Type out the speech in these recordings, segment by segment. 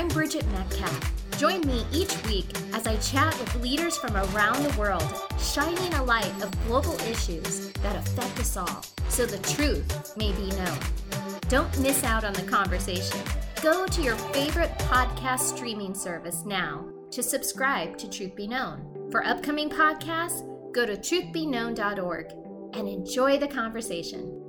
I'm Bridget Metcalf. Join me each week as I chat with leaders from around the world, shining a light of global issues that affect us all so the truth may be known. Don't miss out on the conversation. Go to your favorite podcast streaming service now to subscribe to Truth Be Known. For upcoming podcasts, go to truthbeknown.org and enjoy the conversation.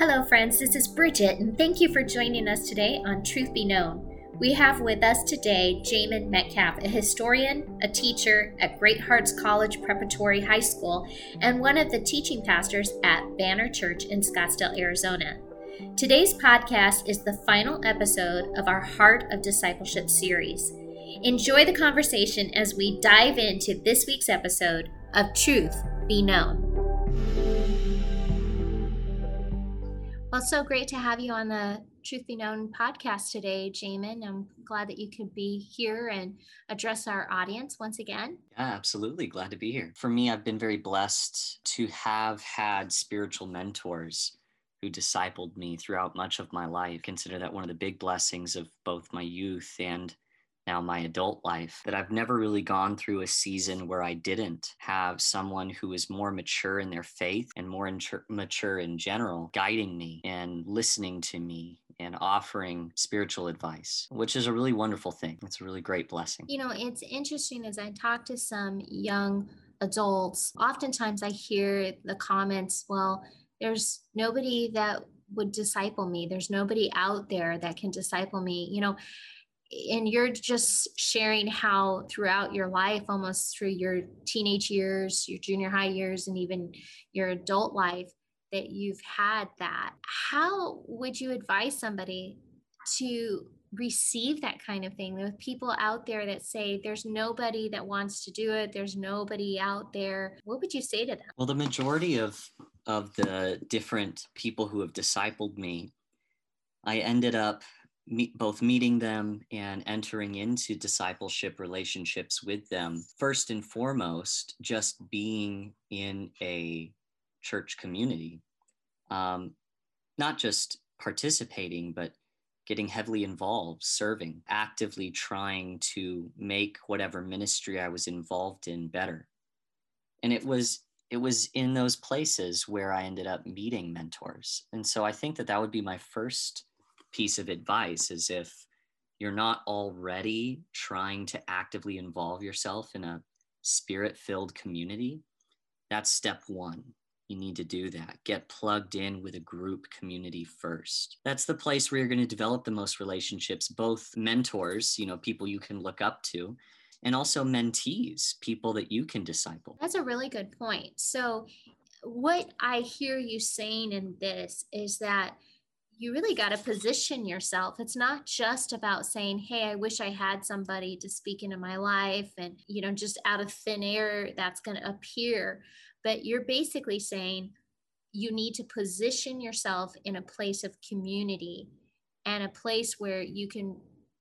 Hello, friends. This is Bridget, and thank you for joining us today on Truth Be Known. We have with us today Jamin Metcalf, a historian, a teacher at Great Hearts College Preparatory High School, and one of the teaching pastors at Banner Church in Scottsdale, Arizona. Today's podcast is the final episode of our Heart of Discipleship series. Enjoy the conversation as we dive into this week's episode of Truth Be Known. Well, so great to have you on the Truth Be Known podcast today, Jamin. I'm glad that you could be here and address our audience once again. Yeah, absolutely. Glad to be here. For me, I've been very blessed to have had spiritual mentors who discipled me throughout much of my life. Consider that one of the big blessings of both my youth and now my adult life that I've never really gone through a season where I didn't have someone who is more mature in their faith and more mature in general guiding me and listening to me and offering spiritual advice, which is a really wonderful thing. It's a really great blessing. You know, it's interesting as I talk to some young adults, oftentimes I hear the comments, well, there's nobody that would disciple me. There's nobody out there that can disciple me. You know, and you're just sharing how throughout your life almost through your teenage years your junior high years and even your adult life that you've had that. How would you advise somebody to receive that kind of thing? With people out there that say there's nobody that wants to do it. There's nobody out there. What would you say to them? Well the majority of of the different people who have discipled me i ended up both meeting them and entering into discipleship relationships with them. First and foremost, just being in a church community, um, not just participating, but getting heavily involved, serving, actively trying to make whatever ministry I was involved in better. And it was it was in those places where I ended up meeting mentors. And so I think that that would be my first piece of advice is if you're not already trying to actively involve yourself in a spirit filled community, that's step one. You need to do that. Get plugged in with a group community first. That's the place where you're going to develop the most relationships, both mentors, you know, people you can look up to, and also mentees, people that you can disciple. That's a really good point. So, what I hear you saying in this is that you really got to position yourself. It's not just about saying, Hey, I wish I had somebody to speak into my life and, you know, just out of thin air that's going to appear. But you're basically saying you need to position yourself in a place of community and a place where you can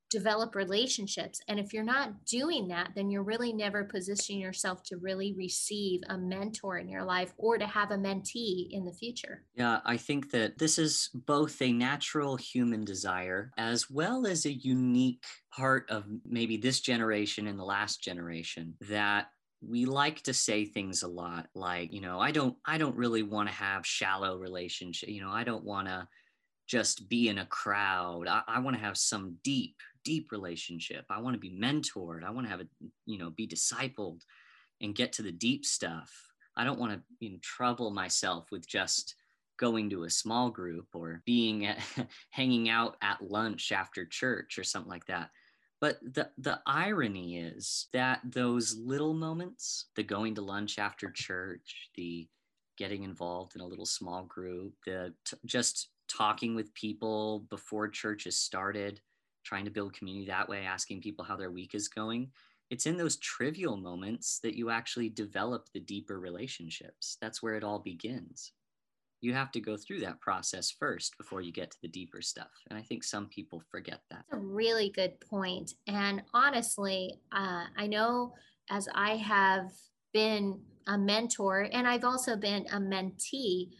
develop relationships. And if you're not doing that, then you're really never positioning yourself to really receive a mentor in your life or to have a mentee in the future. Yeah, I think that this is both a natural human desire as well as a unique part of maybe this generation and the last generation that we like to say things a lot like you know i don't i don't really want to have shallow relationship you know i don't want to just be in a crowd i, I want to have some deep deep relationship. I want to be mentored. I want to have a, you know, be discipled and get to the deep stuff. I don't want to you know, trouble myself with just going to a small group or being at, hanging out at lunch after church or something like that. But the, the irony is that those little moments, the going to lunch after church, the getting involved in a little small group, the t- just talking with people before church has started, trying to build community that way, asking people how their week is going. It's in those trivial moments that you actually develop the deeper relationships. That's where it all begins. You have to go through that process first before you get to the deeper stuff. And I think some people forget that. That's a really good point. And honestly, uh, I know as I have been a mentor and I've also been a mentee,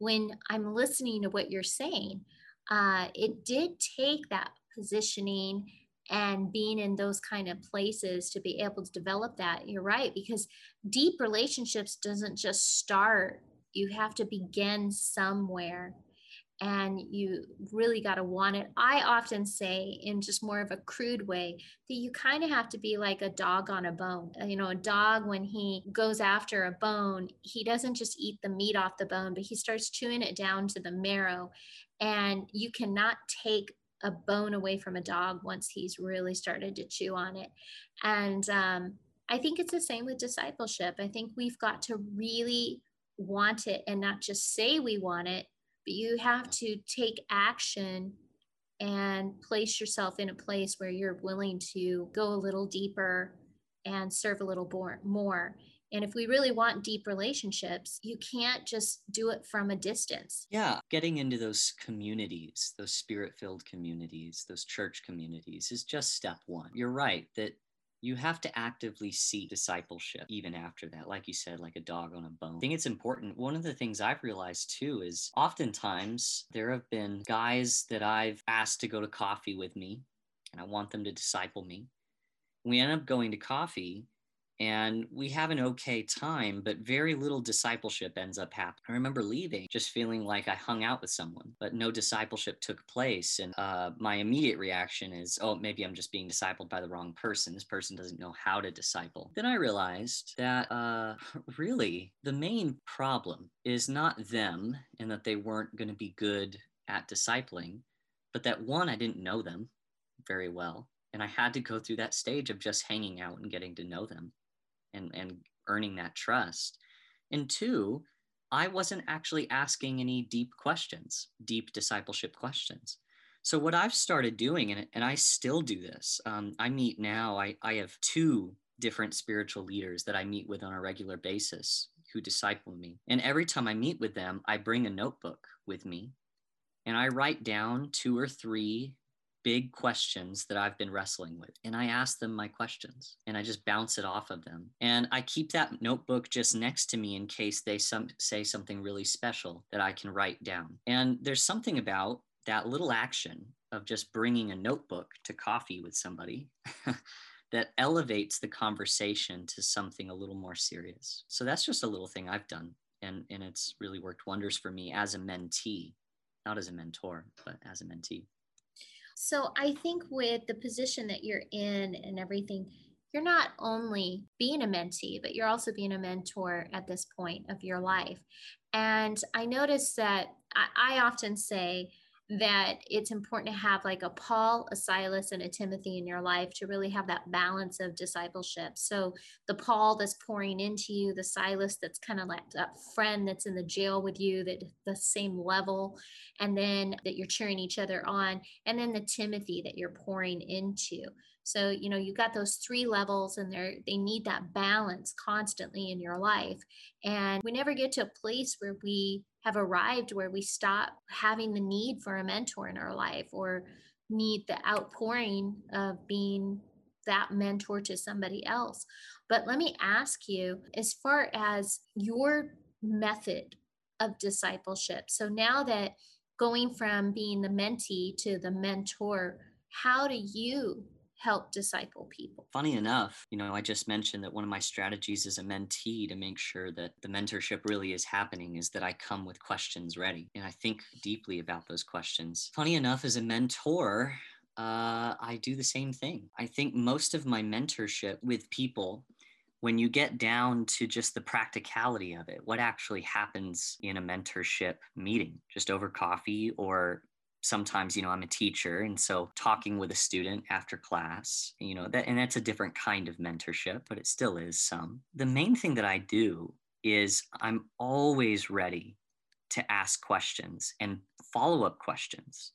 when I'm listening to what you're saying, uh, it did take that positioning and being in those kind of places to be able to develop that. You're right because deep relationships doesn't just start. You have to begin somewhere and you really got to want it. I often say, in just more of a crude way, that you kind of have to be like a dog on a bone. Uh, you know, a dog, when he goes after a bone, he doesn't just eat the meat off the bone, but he starts chewing it down to the marrow. And you cannot take a bone away from a dog once he's really started to chew on it. And um, I think it's the same with discipleship. I think we've got to really want it and not just say we want it, but you have to take action and place yourself in a place where you're willing to go a little deeper and serve a little more. And if we really want deep relationships, you can't just do it from a distance. Yeah, getting into those communities, those spirit filled communities, those church communities is just step one. You're right that you have to actively seek discipleship even after that like you said like a dog on a bone. I think it's important. One of the things i've realized too is oftentimes there have been guys that i've asked to go to coffee with me and i want them to disciple me. We end up going to coffee and we have an okay time, but very little discipleship ends up happening. I remember leaving just feeling like I hung out with someone, but no discipleship took place. And uh, my immediate reaction is, oh, maybe I'm just being discipled by the wrong person. This person doesn't know how to disciple. Then I realized that uh, really the main problem is not them and that they weren't going to be good at discipling, but that one, I didn't know them very well. And I had to go through that stage of just hanging out and getting to know them and, and earning that trust. And two, I wasn't actually asking any deep questions, deep discipleship questions. So what I've started doing, and, and I still do this, um, I meet now, I, I have two different spiritual leaders that I meet with on a regular basis who disciple me. And every time I meet with them, I bring a notebook with me and I write down two or three big questions that I've been wrestling with. And I ask them my questions and I just bounce it off of them. And I keep that notebook just next to me in case they some, say something really special that I can write down. And there's something about that little action of just bringing a notebook to coffee with somebody. that elevates the conversation to something a little more serious. So that's just a little thing I've done. And, and it's really worked wonders for me as a mentee, not as a mentor, but as a mentee. So I think with the position that you're in and everything, you're not only being a mentee, but you're also being a mentor at this point of your life. And I notice that I, I often say, that it's important to have like a Paul, a Silas, and a Timothy in your life to really have that balance of discipleship. So the Paul that's pouring into you, the Silas that's kind of like that friend that's in the jail with you, that the same level, and then that you're cheering each other on, and then the Timothy that you're pouring into. So, you know, you've got those three levels and they're they need that balance constantly in your life. And we never get to a place where we have arrived where we stop having the need for a mentor in our life or need the outpouring of being that mentor to somebody else. But let me ask you as far as your method of discipleship. So now that going from being the mentee to the mentor, how do you help disciple people. Funny enough, you know, I just mentioned that one of my strategies as a mentee to make sure that the mentorship really is happening is that I come with questions ready and I think deeply about those questions. Funny enough, as a mentor, uh, I do the same thing. I think most of my mentorship with people when you get down to just the practicality of it, what actually happens in a mentorship meeting, just over coffee or sometimes you know i'm a teacher and so talking with a student after class you know that and that's a different kind of mentorship but it still is some. The main thing that i do is i'm always ready to ask questions and follow up questions.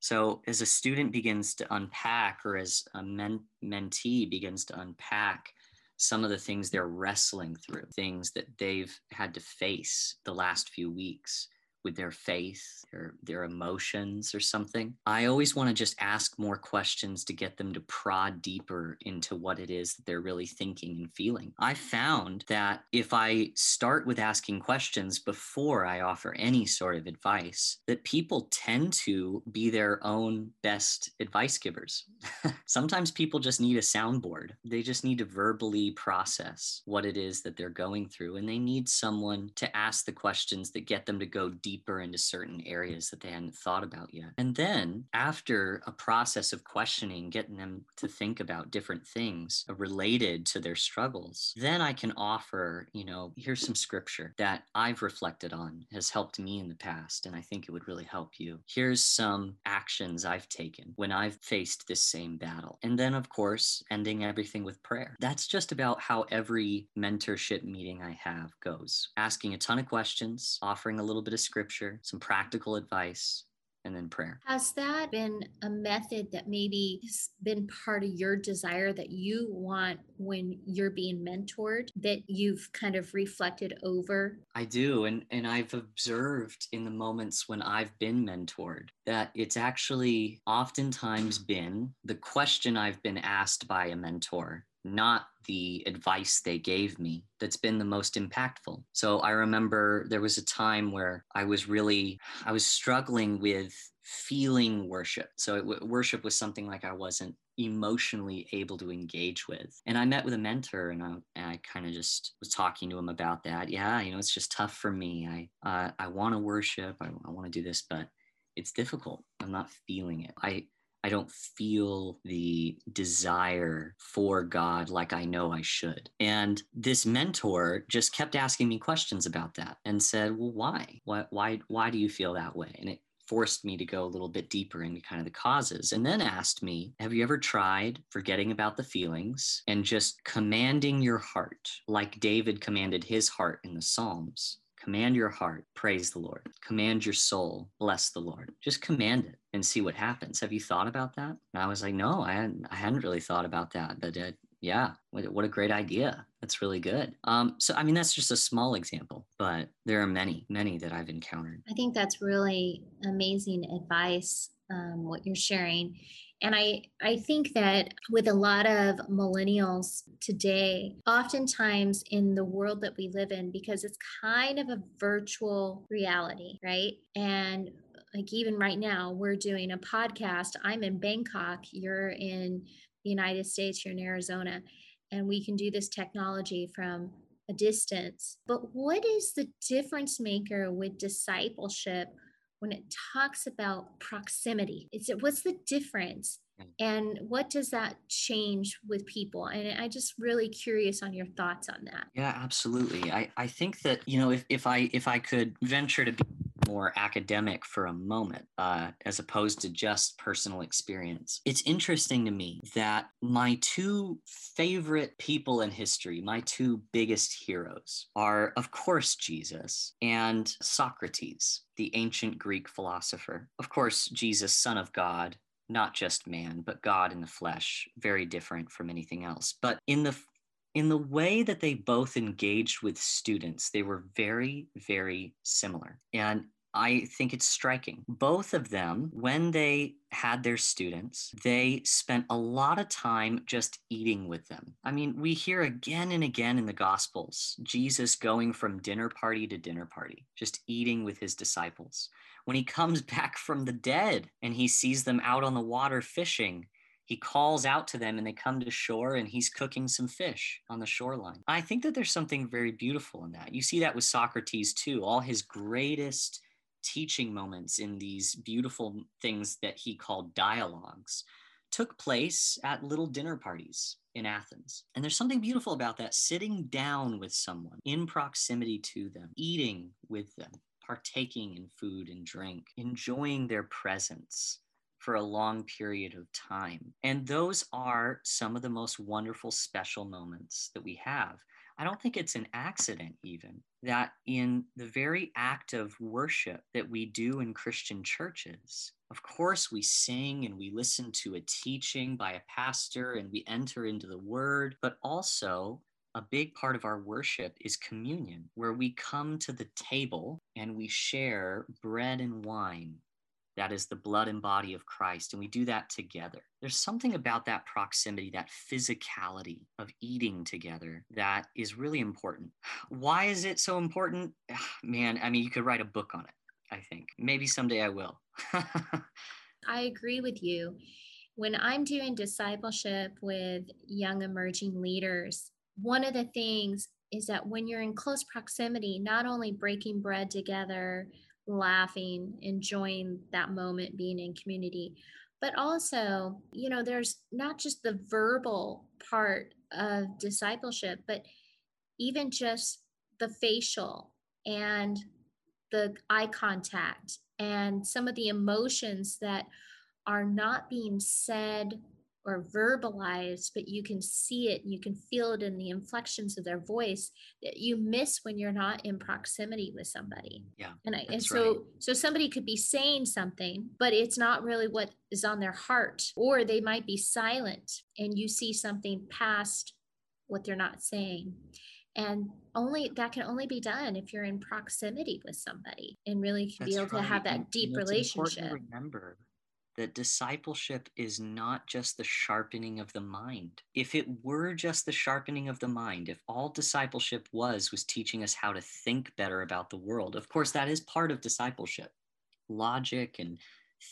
So as a student begins to unpack or as a men- mentee begins to unpack some of the things they're wrestling through things that they've had to face the last few weeks with their faith or their emotions or something. I always want to just ask more questions to get them to prod deeper into what it is that they're really thinking and feeling. I found that if I start with asking questions before I offer any sort of advice, that people tend to be their own best advice givers. Sometimes people just need a soundboard. They just need to verbally process what it is that they're going through and they need someone to ask the questions that get them to go deep deeper into certain areas that they hadn't thought about yet. And then after a process of questioning, getting them to think about different things related to their struggles, then I can offer, you know, here's some scripture that I've reflected on, has helped me in the past, and I think it would really help you. Here's some actions I've taken when I've faced this same battle. And then, of course, ending everything with prayer. That's just about how every mentorship meeting I have goes asking a ton of questions, offering a little bit of scripture scripture, some practical advice, and then prayer. Has that been a method that maybe has been part of your desire that you want when you're being mentored that you've kind of reflected over? I do. And, and I've observed in the moments when I've been mentored that it's actually oftentimes been the question I've been asked by a mentor not the advice they gave me that's been the most impactful. So I remember there was a time where I was really I was struggling with feeling worship. So it, worship was something like I wasn't emotionally able to engage with. And I met with a mentor and I, and I kind of just was talking to him about that. Yeah, you know, it's just tough for me. I uh, I want to worship. I, I want to do this, but it's difficult. I'm not feeling it. I I don't feel the desire for God like I know I should. And this mentor just kept asking me questions about that and said, "Well, why? Why why why do you feel that way?" And it forced me to go a little bit deeper into kind of the causes and then asked me, Have you ever tried forgetting about the feelings and just commanding your heart like David commanded his heart in the Psalms? Command your heart, praise the Lord. Command your soul, bless the Lord. Just command it and see what happens. Have you thought about that? And I was like, no, I hadn't, I hadn't really thought about that. But uh, yeah, what, what a great idea. That's really good. Um, so, I mean, that's just a small example, but there are many, many that I've encountered. I think that's really amazing advice, um, what you're sharing. And I, I think that with a lot of millennials today, oftentimes in the world that we live in, because it's kind of a virtual reality, right? And like even right now, we're doing a podcast. I'm in Bangkok, you're in the United States, you're in Arizona, and we can do this technology from a distance. But what is the difference maker with discipleship when it talks about proximity? Is it what's the difference? Mm. And what does that change with people? And I just really curious on your thoughts on that. Yeah, absolutely. I, I think that, you know, if, if I if I could venture to be more academic for a moment, uh, as opposed to just personal experience. It's interesting to me that my two favorite people in history, my two biggest heroes, are, of course, Jesus and Socrates, the ancient Greek philosopher. Of course, Jesus, son of God, not just man, but God in the flesh, very different from anything else. But in the in the way that they both engaged with students, they were very, very similar. And I think it's striking. Both of them, when they had their students, they spent a lot of time just eating with them. I mean, we hear again and again in the Gospels Jesus going from dinner party to dinner party, just eating with his disciples. When he comes back from the dead and he sees them out on the water fishing, he calls out to them and they come to shore and he's cooking some fish on the shoreline. I think that there's something very beautiful in that. You see that with Socrates too. All his greatest teaching moments in these beautiful things that he called dialogues took place at little dinner parties in Athens. And there's something beautiful about that sitting down with someone in proximity to them, eating with them, partaking in food and drink, enjoying their presence for a long period of time. And those are some of the most wonderful, special moments that we have. I don't think it's an accident, even that in the very act of worship that we do in Christian churches, of course, we sing and we listen to a teaching by a pastor and we enter into the word, but also a big part of our worship is communion, where we come to the table and we share bread and wine. That is the blood and body of Christ. And we do that together. There's something about that proximity, that physicality of eating together that is really important. Why is it so important? Man, I mean, you could write a book on it, I think. Maybe someday I will. I agree with you. When I'm doing discipleship with young emerging leaders, one of the things is that when you're in close proximity, not only breaking bread together, laughing, enjoying that moment, being in community, but also, you know, there's not just the verbal part of discipleship, but even just the facial and the eye contact and some of the emotions that are not being said or verbalized, but you can see it, you can feel it in the inflections of their voice that you miss when you're not in proximity with somebody. Yeah. And I, and so right. so somebody could be saying something, but it's not really what is on their heart, or they might be silent and you see something past what they're not saying. And only that can only be done if you're in proximity with somebody and really be able right. to have that deep relationship. remember that discipleship is not just the sharpening of the mind. If it were just the sharpening of the mind, if all discipleship was was teaching us how to think better about the world, of course that is part of discipleship. Logic and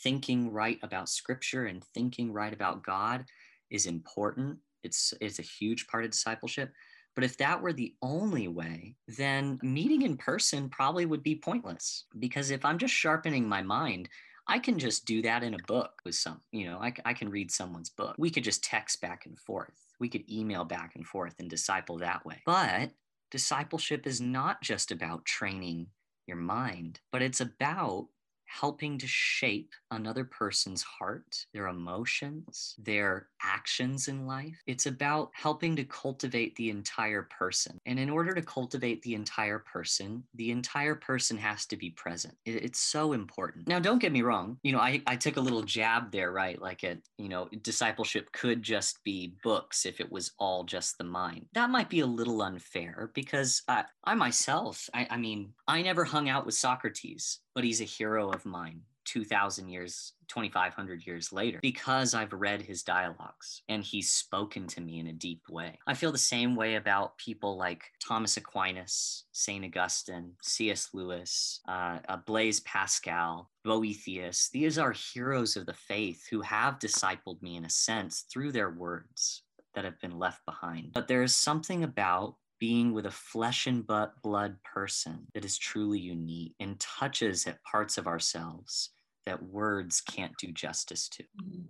thinking right about scripture and thinking right about God is important. It's it's a huge part of discipleship. But if that were the only way, then meeting in person probably would be pointless. Because if I'm just sharpening my mind, I can just do that in a book with some, you know, I, I can read someone's book. We could just text back and forth. We could email back and forth and disciple that way. But discipleship is not just about training your mind, but it's about helping to shape another person's heart, their emotions, their actions in life. It's about helping to cultivate the entire person. And in order to cultivate the entire person, the entire person has to be present. It's so important. Now, don't get me wrong. You know, I, I took a little jab there, right? Like it, you know, discipleship could just be books if it was all just the mind. That might be a little unfair because I, I myself, I, I mean, I never hung out with Socrates but he's a hero of mine 2000 years 2500 years later because i've read his dialogues and he's spoken to me in a deep way. I feel the same way about people like thomas aquinas st augustine cs lewis uh, uh, blaise pascal boethius. These are heroes of the faith who have discipled me in a sense through their words that have been left behind. But there's something about being with a flesh and blood person that is truly unique and touches at parts of ourselves that words can't do justice to. Mm-hmm.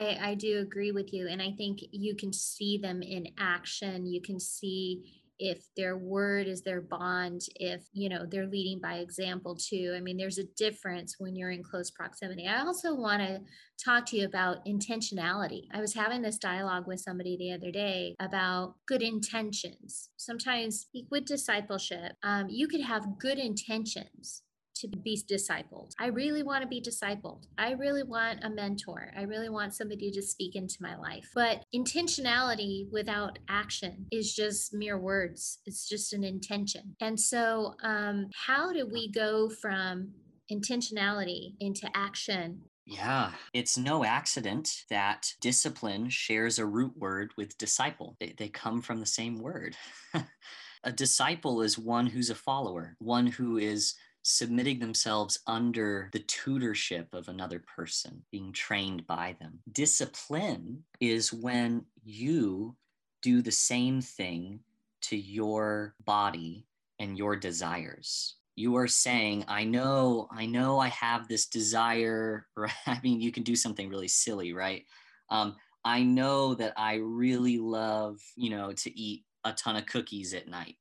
I, I do agree with you. And I think you can see them in action. You can see if their word is their bond if you know they're leading by example too. I mean there's a difference when you're in close proximity. I also want to talk to you about intentionality. I was having this dialogue with somebody the other day about good intentions. Sometimes with discipleship um, you could have good intentions to be discipled. I really want to be discipled. I really want a mentor. I really want somebody to speak into my life. But intentionality without action is just mere words, it's just an intention. And so, um, how do we go from intentionality into action yeah, it's no accident that discipline shares a root word with disciple. They, they come from the same word. a disciple is one who's a follower, one who is submitting themselves under the tutorship of another person, being trained by them. Discipline is when you do the same thing to your body and your desires. You are saying, I know, I know I have this desire, right? I mean, you can do something really silly, right? Um, I know that I really love, you know, to eat a ton of cookies at night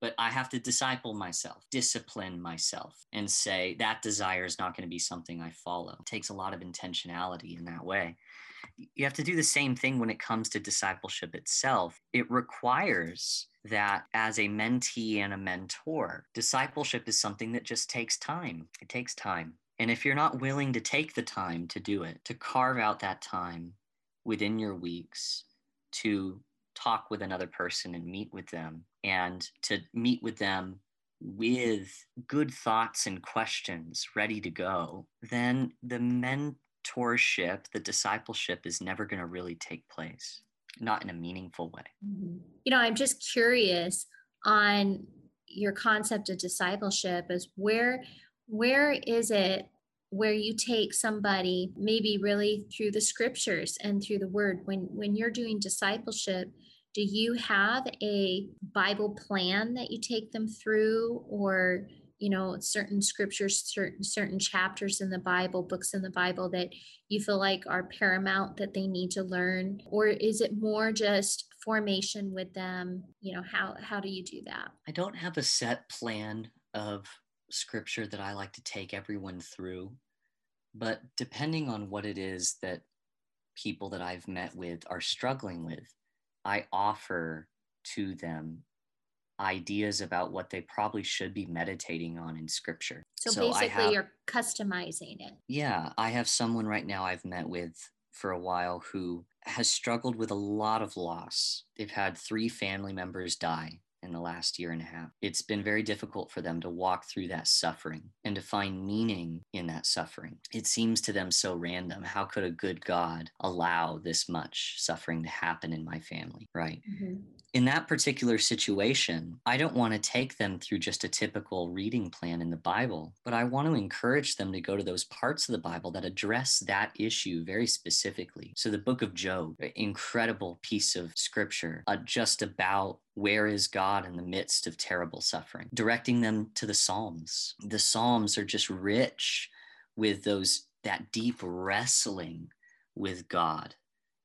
but I have to disciple myself, discipline myself, and say that desire is not going to be something I follow. It takes a lot of intentionality in that way. You have to do the same thing when it comes to discipleship itself. It requires that as a mentee and a mentor, discipleship is something that just takes time. It takes time. And if you're not willing to take the time to do it, to carve out that time within your weeks to talk with another person and meet with them and to meet with them with good thoughts and questions ready to go, then the mentorship, the discipleship is never going to really take place, not in a meaningful way. Mm-hmm. You know, I'm just curious on your concept of discipleship is where where is it where you take somebody maybe really through the scriptures and through the word when when you're doing discipleship do you have a bible plan that you take them through or you know certain scriptures certain certain chapters in the bible books in the bible that you feel like are paramount that they need to learn or is it more just formation with them you know how how do you do that i don't have a set plan of scripture that I like to take everyone through. But depending on what it is that people that I've met with are struggling with, I offer to them ideas about what they probably should be meditating on in scripture. So, so basically, have, you're customizing it. Yeah. I have someone right now I've met with for a while who has struggled with a lot of loss. They've had three family members die in the last year and a half. It's been very difficult for them to walk through that suffering and to find meaning in that suffering. It seems to them so random. How could a good God allow this much suffering to happen in my family? Right. Mm-hmm in that particular situation, I don't want to take them through just a typical reading plan in the Bible, but I want to encourage them to go to those parts of the Bible that address that issue very specifically. So, the book of Job, incredible piece of scripture uh, just about where is God in the midst of terrible suffering, directing them to the Psalms. The Psalms are just rich with those that deep wrestling with God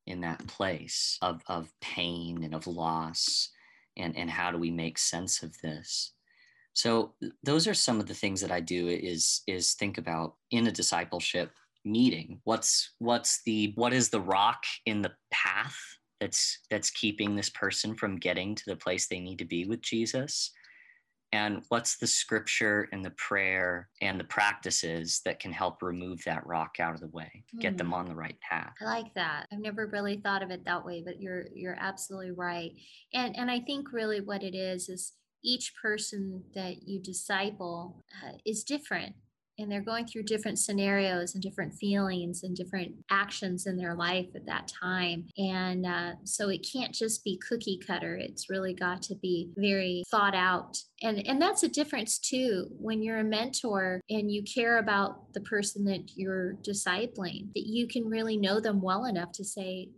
in that place of, of pain and of loss and, and how do we make sense of this? So those are some of the things that i do is is think about in a discipleship meeting. What's what's the what is the rock in the path that's that's keeping this person from getting to the place they need to be with jesus and what's the scripture and the prayer and the practices that can help remove that rock out of the way get them hmm. on the right path? I like that. I've never really thought of it that way but you're you're absolutely right. And and i think really what it is is each person that you disciple uh, is different and they're going through different scenarios and different feelings and different actions in their life at that time. And uh, so it can't just be cookie cutter. It's really got to be very thought out. And, and that's a difference too when you're a mentor and you care about the person that you're discipling, that you can really know them well enough to say,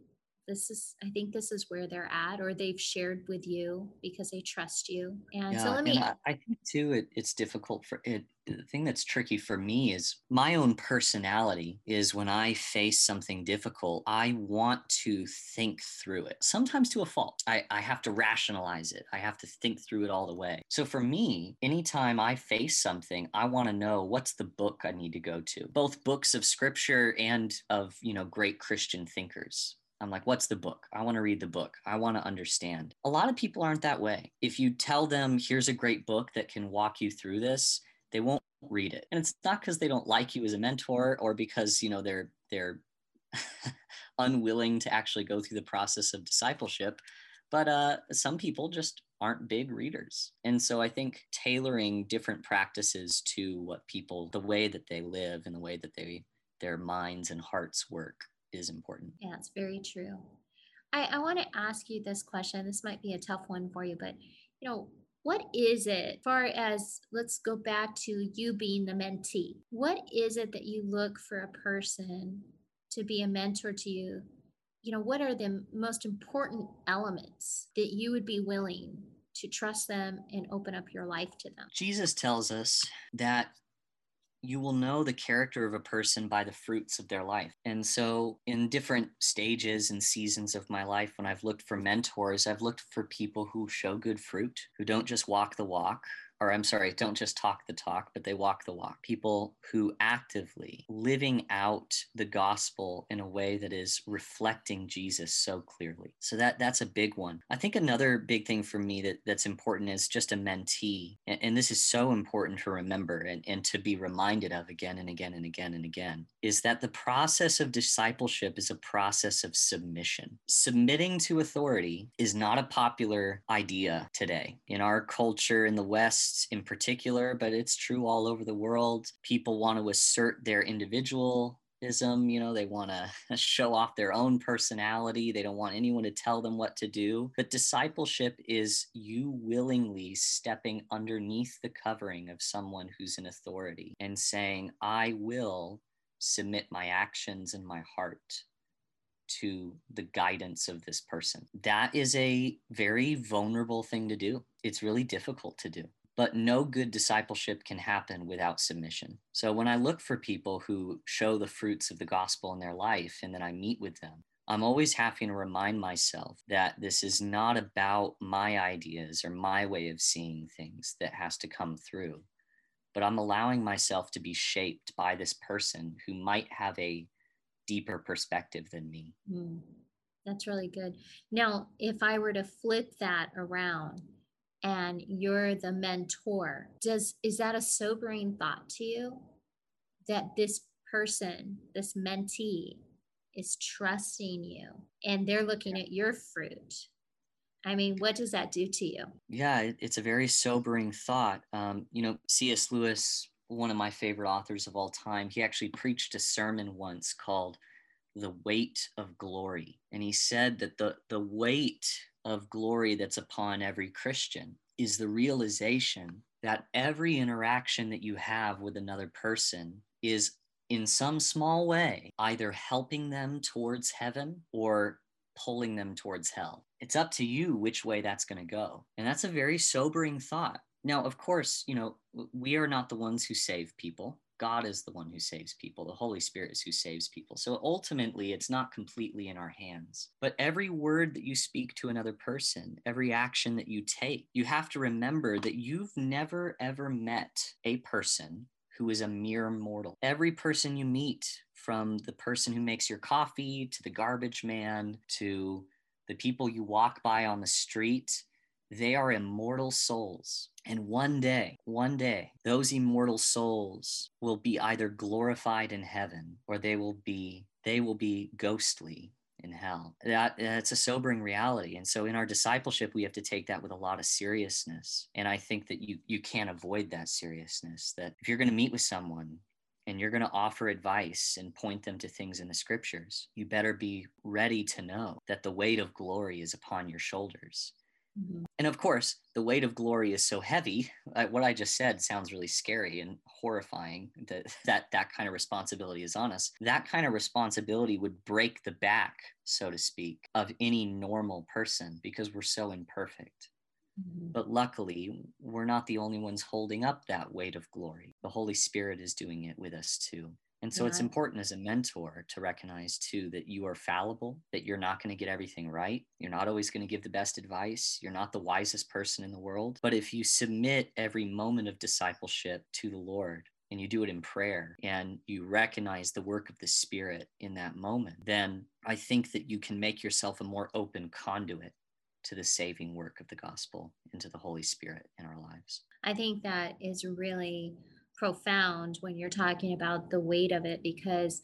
this is i think this is where they're at or they've shared with you because they trust you. And yeah, so let me I, I, think too it, it's difficult for it the thing that's tricky for me is my own personality is when i face something difficult i want to think through it sometimes to a fault. I, I have to rationalize it. I have to think through it all the way. So for me anytime i face something i want to know what's the book i need to go to both books of scripture and of you know great christian thinkers I'm like, what's the book? I want to read the book. I want to understand. A lot of people aren't that way. If you tell them, here's a great book that can walk you through this, they won't read it. And it's not because they don't like you as a mentor or because, you know, they're they're unwilling to actually go through the process of discipleship. But uh, some people just aren't big readers. And so I think tailoring different practices to what people, the way that they live and the way that they their minds and hearts work is important. Yeah, it's very true. I, I want to ask you this question. This might be a tough one for you, but you know, what is it far as let's go back to you being the mentee? What is it that you look for a person to be a mentor to you? You know, what are the most important elements that you would be willing to trust them and open up your life to them? Jesus tells us that you will know the character of a person by the fruits of their life. And so, in different stages and seasons of my life, when I've looked for mentors, I've looked for people who show good fruit, who don't just walk the walk, or I'm sorry, don't just talk the talk, but they walk the walk. People who actively living out the gospel in a way that is reflecting Jesus so clearly. So that that's a big one. I think another big thing for me that that's important is just a mentee. And, and this is so important to remember and, and to be reminded of again and again and again and again is that the process of discipleship is a process of submission. Submitting to authority is not a popular idea today in our culture in the West in particular, but it's true all over the world. People want to assert their individualism, you know they want to show off their own personality they don't want anyone to tell them what to do but discipleship is you willingly stepping underneath the covering of someone who's in authority and saying i will submit my actions and my heart to the guidance of this person. That is a very vulnerable thing to do. It's really difficult to do. But no good discipleship can happen without submission. So when I look for people who show the fruits of the gospel in their life and then I meet with them, I'm always having to remind myself that this is not about my ideas or my way of seeing things that has to come through, but I'm allowing myself to be shaped by this person who might have a deeper perspective than me. Mm, that's really good. Now, if I were to flip that around and you're the mentor, does is that a sobering thought to you that this person, this mentee is trusting you and they're looking at your fruit? I mean, what does that do to you? Yeah, it's a very sobering thought. Um, you know, C.S. Lewis one of my favorite authors of all time, he actually preached a sermon once called The Weight of Glory. And he said that the, the weight of glory that's upon every Christian is the realization that every interaction that you have with another person is in some small way either helping them towards heaven or pulling them towards hell. It's up to you which way that's going to go. And that's a very sobering thought now, of course, you know, we are not the ones who save people. God is the one who saves people. The Holy Spirit is who saves people. So ultimately, it's not completely in our hands. But every word that you speak to another person, every action that you take, you have to remember that you've never, ever met a person who is a mere mortal. Every person you meet, from the person who makes your coffee to the garbage man to the people you walk by on the street, they are immortal souls. And one day, one day, those immortal souls will be either glorified in heaven or they will be they will be ghostly in hell. That that's a sobering reality. And so in our discipleship, we have to take that with a lot of seriousness. And I think that you you can't avoid that seriousness. That if you're going to meet with someone and you're going to offer advice and point them to things in the scriptures, you better be ready to know that the weight of glory is upon your shoulders Mm-hmm. And of course, the weight of glory is so heavy. Uh, what I just said sounds really scary and horrifying that, that that kind of responsibility is on us. That kind of responsibility would break the back, so to speak, of any normal person because we're so imperfect. Mm-hmm. But luckily, we're not the only ones holding up that weight of glory. The Holy Spirit is doing it with us too. And so yeah. it's mm-hmm. important as a mentor to recognize too that you are fallible, that you're not going to get everything right. You're not always going to give the best advice. You're not the wisest person in the world. But if you submit every moment of discipleship to the Lord, and you do it in prayer and you recognize the work of the spirit in that moment then i think that you can make yourself a more open conduit to the saving work of the gospel and to the holy spirit in our lives i think that is really profound when you're talking about the weight of it because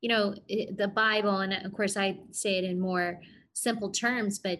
you know the bible and of course i say it in more simple terms but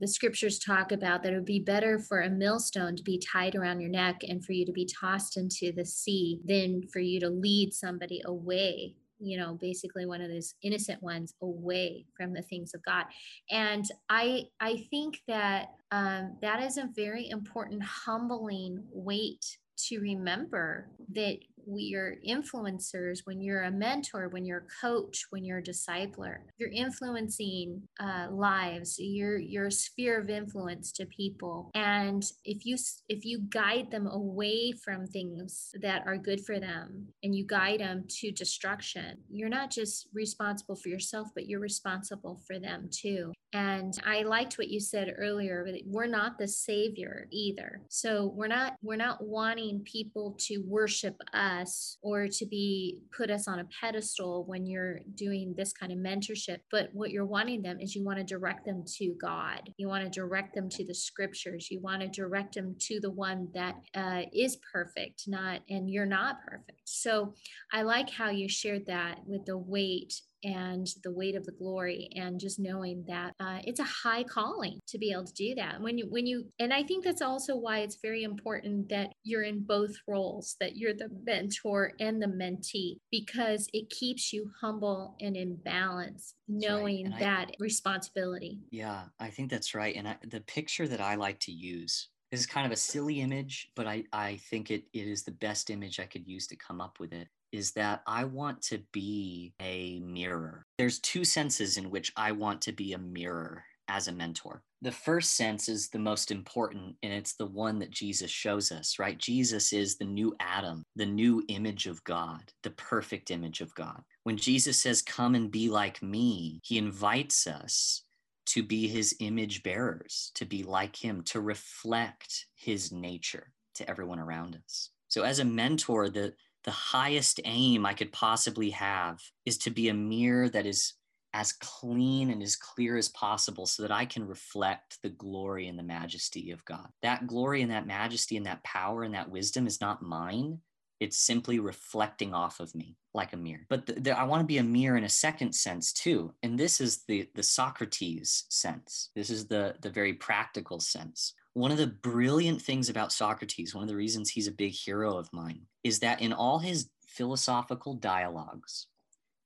the scriptures talk about that it would be better for a millstone to be tied around your neck and for you to be tossed into the sea than for you to lead somebody away you know basically one of those innocent ones away from the things of god. And i i think that um, that is a very important humbling weight to remember that we are influencers, when you're a mentor, when you're a coach, when you're a discipler, you're influencing uh, lives. You're your sphere of influence to people, and if you if you guide them away from things that are good for them, and you guide them to destruction, you're not just responsible for yourself, but you're responsible for them too. And I liked what you said earlier. We're not the savior either. So we're not we're not wanting people to worship us or to be put us on a pedestal when you're doing this kind of mentorship. But what you're wanting them is you want to direct them to God. You want to direct them to the scriptures. You want to direct them to the one that uh, is perfect, not and you're not perfect. So I like how you shared that with the weight and the weight of the glory and just knowing that uh, it's a high calling to be able to do that when you when you and i think that's also why it's very important that you're in both roles that you're the mentor and the mentee because it keeps you humble and in balance knowing right. that I, responsibility yeah i think that's right and I, the picture that i like to use this is kind of a silly image, but I, I think it, it is the best image I could use to come up with it is that I want to be a mirror. There's two senses in which I want to be a mirror as a mentor. The first sense is the most important, and it's the one that Jesus shows us, right? Jesus is the new Adam, the new image of God, the perfect image of God. When Jesus says, Come and be like me, he invites us to be his image bearers, to be like him, to reflect his nature to everyone around us. So, as a mentor, the the highest aim I could possibly have is to be a mirror that is as clean and as clear as possible so that I can reflect the glory and the majesty of God. That glory and that majesty and that power and that wisdom is not mine. It's simply reflecting off of me like a mirror. But the, the, I want to be a mirror in a second sense too. And this is the, the Socrates sense. This is the, the very practical sense one of the brilliant things about Socrates, one of the reasons he's a big hero of mine, is that in all his philosophical dialogues,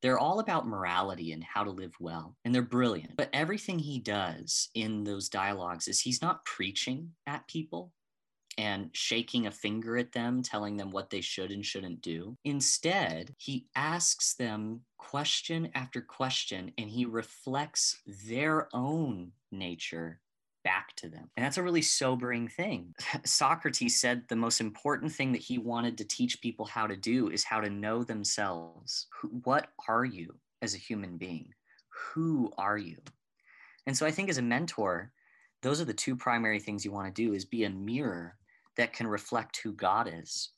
they're all about morality and how to live well, and they're brilliant. But everything he does in those dialogues is he's not preaching at people and shaking a finger at them, telling them what they should and shouldn't do. Instead, he asks them question after question and he reflects their own nature back to them. And that's a really sobering thing. Socrates said the most important thing that he wanted to teach people how to do is how to know themselves. What are you as a human being? Who are you? And so I think as a mentor, those are the two primary things you want to do is be a mirror that can reflect who God is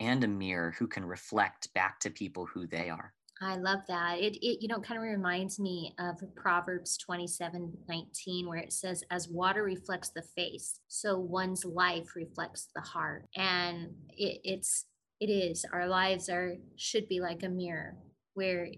and a mirror who can reflect back to people who they are. I love that. It, it you know kind of reminds me of Proverbs 27, 19, where it says, as water reflects the face, so one's life reflects the heart. And it, it's it is. Our lives are should be like a mirror where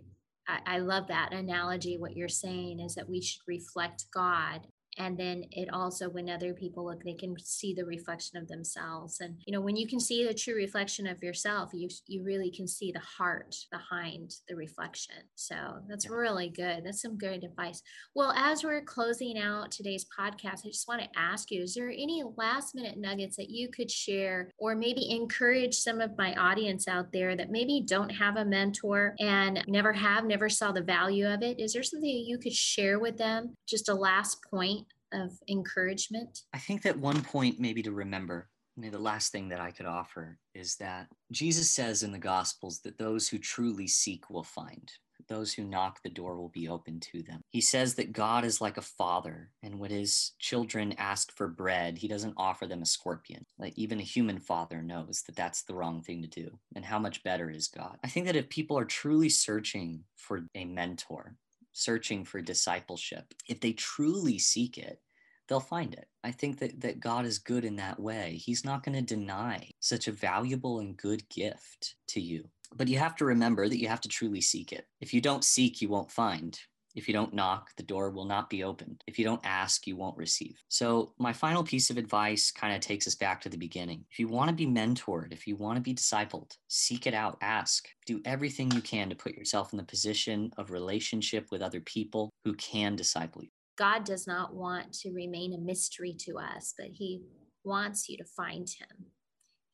I, I love that analogy. What you're saying is that we should reflect God and then it also when other people look they can see the reflection of themselves. And you know when you can see the true reflection of yourself you you really can see the heart behind the reflection. So that's really good. That's some good advice. Well as we're closing out today's podcast i just want to ask you is there any last minute nuggets that you could share or maybe encourage some of my audience out there that maybe don't have a mentor and never have never saw the value of it? Is there something you could share with them? Just a last point of encouragement? I think that one point, maybe to remember, maybe the last thing that I could offer is that Jesus says in the Gospels that those who truly seek will find. Those who knock, the door will be open to them. He says that God is like a father, and when his children ask for bread, he doesn't offer them a scorpion. Like even a human father knows that that's the wrong thing to do. And how much better is God? I think that if people are truly searching for a mentor, searching for discipleship, if they truly seek it, they'll find it. I think that, that God is good in that way. He's not going to deny such a valuable and good gift to you. But you have to remember that you have to truly seek it. If you don't seek, you won't find. If you don't knock, the door will not be opened. If you don't ask, you won't receive. So, my final piece of advice kind of takes us back to the beginning. If you want to be mentored, if you want to be discipled, seek it out, ask. Do everything you can to put yourself in the position of relationship with other people who can disciple you. God does not want to remain a mystery to us, but He wants you to find Him.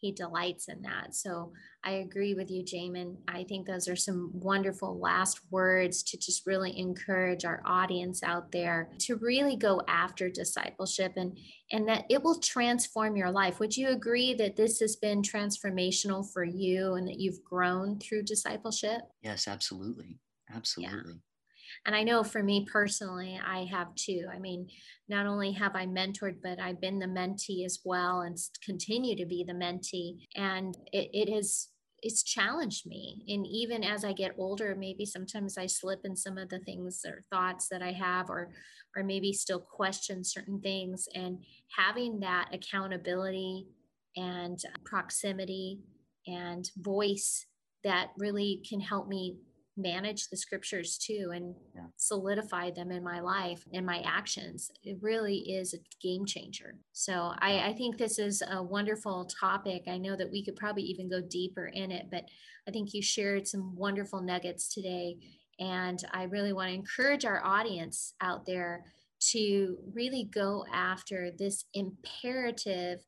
He delights in that. So I agree with you, Jamin. I think those are some wonderful last words to just really encourage our audience out there to really go after discipleship and and that it will transform your life. Would you agree that this has been transformational for you and that you've grown through discipleship? Yes, absolutely. Absolutely. Yeah. And I know for me personally, I have too. I mean, not only have I mentored, but I've been the mentee as well and continue to be the mentee. And it, it has it's challenged me and even as i get older maybe sometimes i slip in some of the things or thoughts that i have or or maybe still question certain things and having that accountability and uh, proximity and voice that really can help me manage the scriptures too and yeah. solidify them in my life and my actions it really is a game changer. So I, I think this is a wonderful topic. I know that we could probably even go deeper in it but i think you shared some wonderful nuggets today. And i really want to encourage our audience out there to really go after this imperative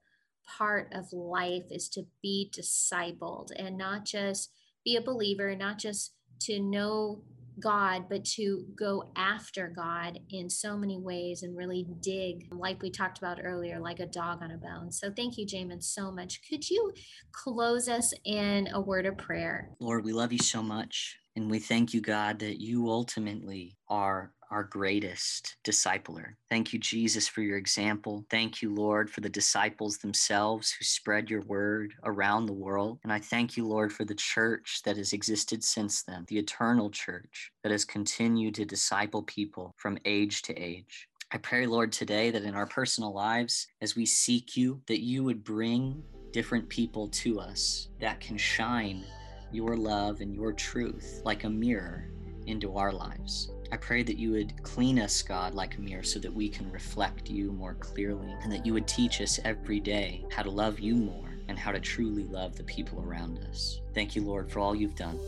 part of life is to be discipled and not just be a believer not just to know God, but to go after God in so many ways and really dig, like we talked about earlier, like a dog on a bone. So thank you, Jamin, so much. Could you close us in a word of prayer? Lord, we love you so much. And we thank you, God, that you ultimately are our greatest discipler. Thank you, Jesus, for your example. Thank you, Lord, for the disciples themselves who spread your word around the world. And I thank you, Lord, for the church that has existed since then, the eternal church that has continued to disciple people from age to age. I pray, Lord, today that in our personal lives, as we seek you, that you would bring different people to us that can shine your love and your truth like a mirror into our lives. I pray that you would clean us, God, like a mirror so that we can reflect you more clearly, and that you would teach us every day how to love you more and how to truly love the people around us. Thank you, Lord, for all you've done.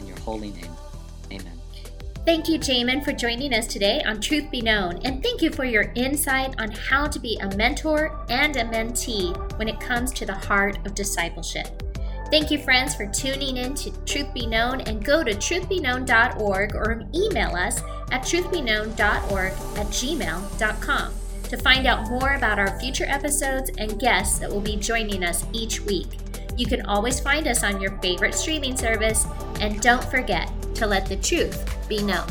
In your holy name, amen. Thank you, Jamin, for joining us today on Truth Be Known, and thank you for your insight on how to be a mentor and a mentee when it comes to the heart of discipleship. Thank you, friends, for tuning in to Truth Be Known and go to truthbeknown.org or email us at truthbeknown.org at gmail.com to find out more about our future episodes and guests that will be joining us each week. You can always find us on your favorite streaming service, and don't forget to let the truth be known.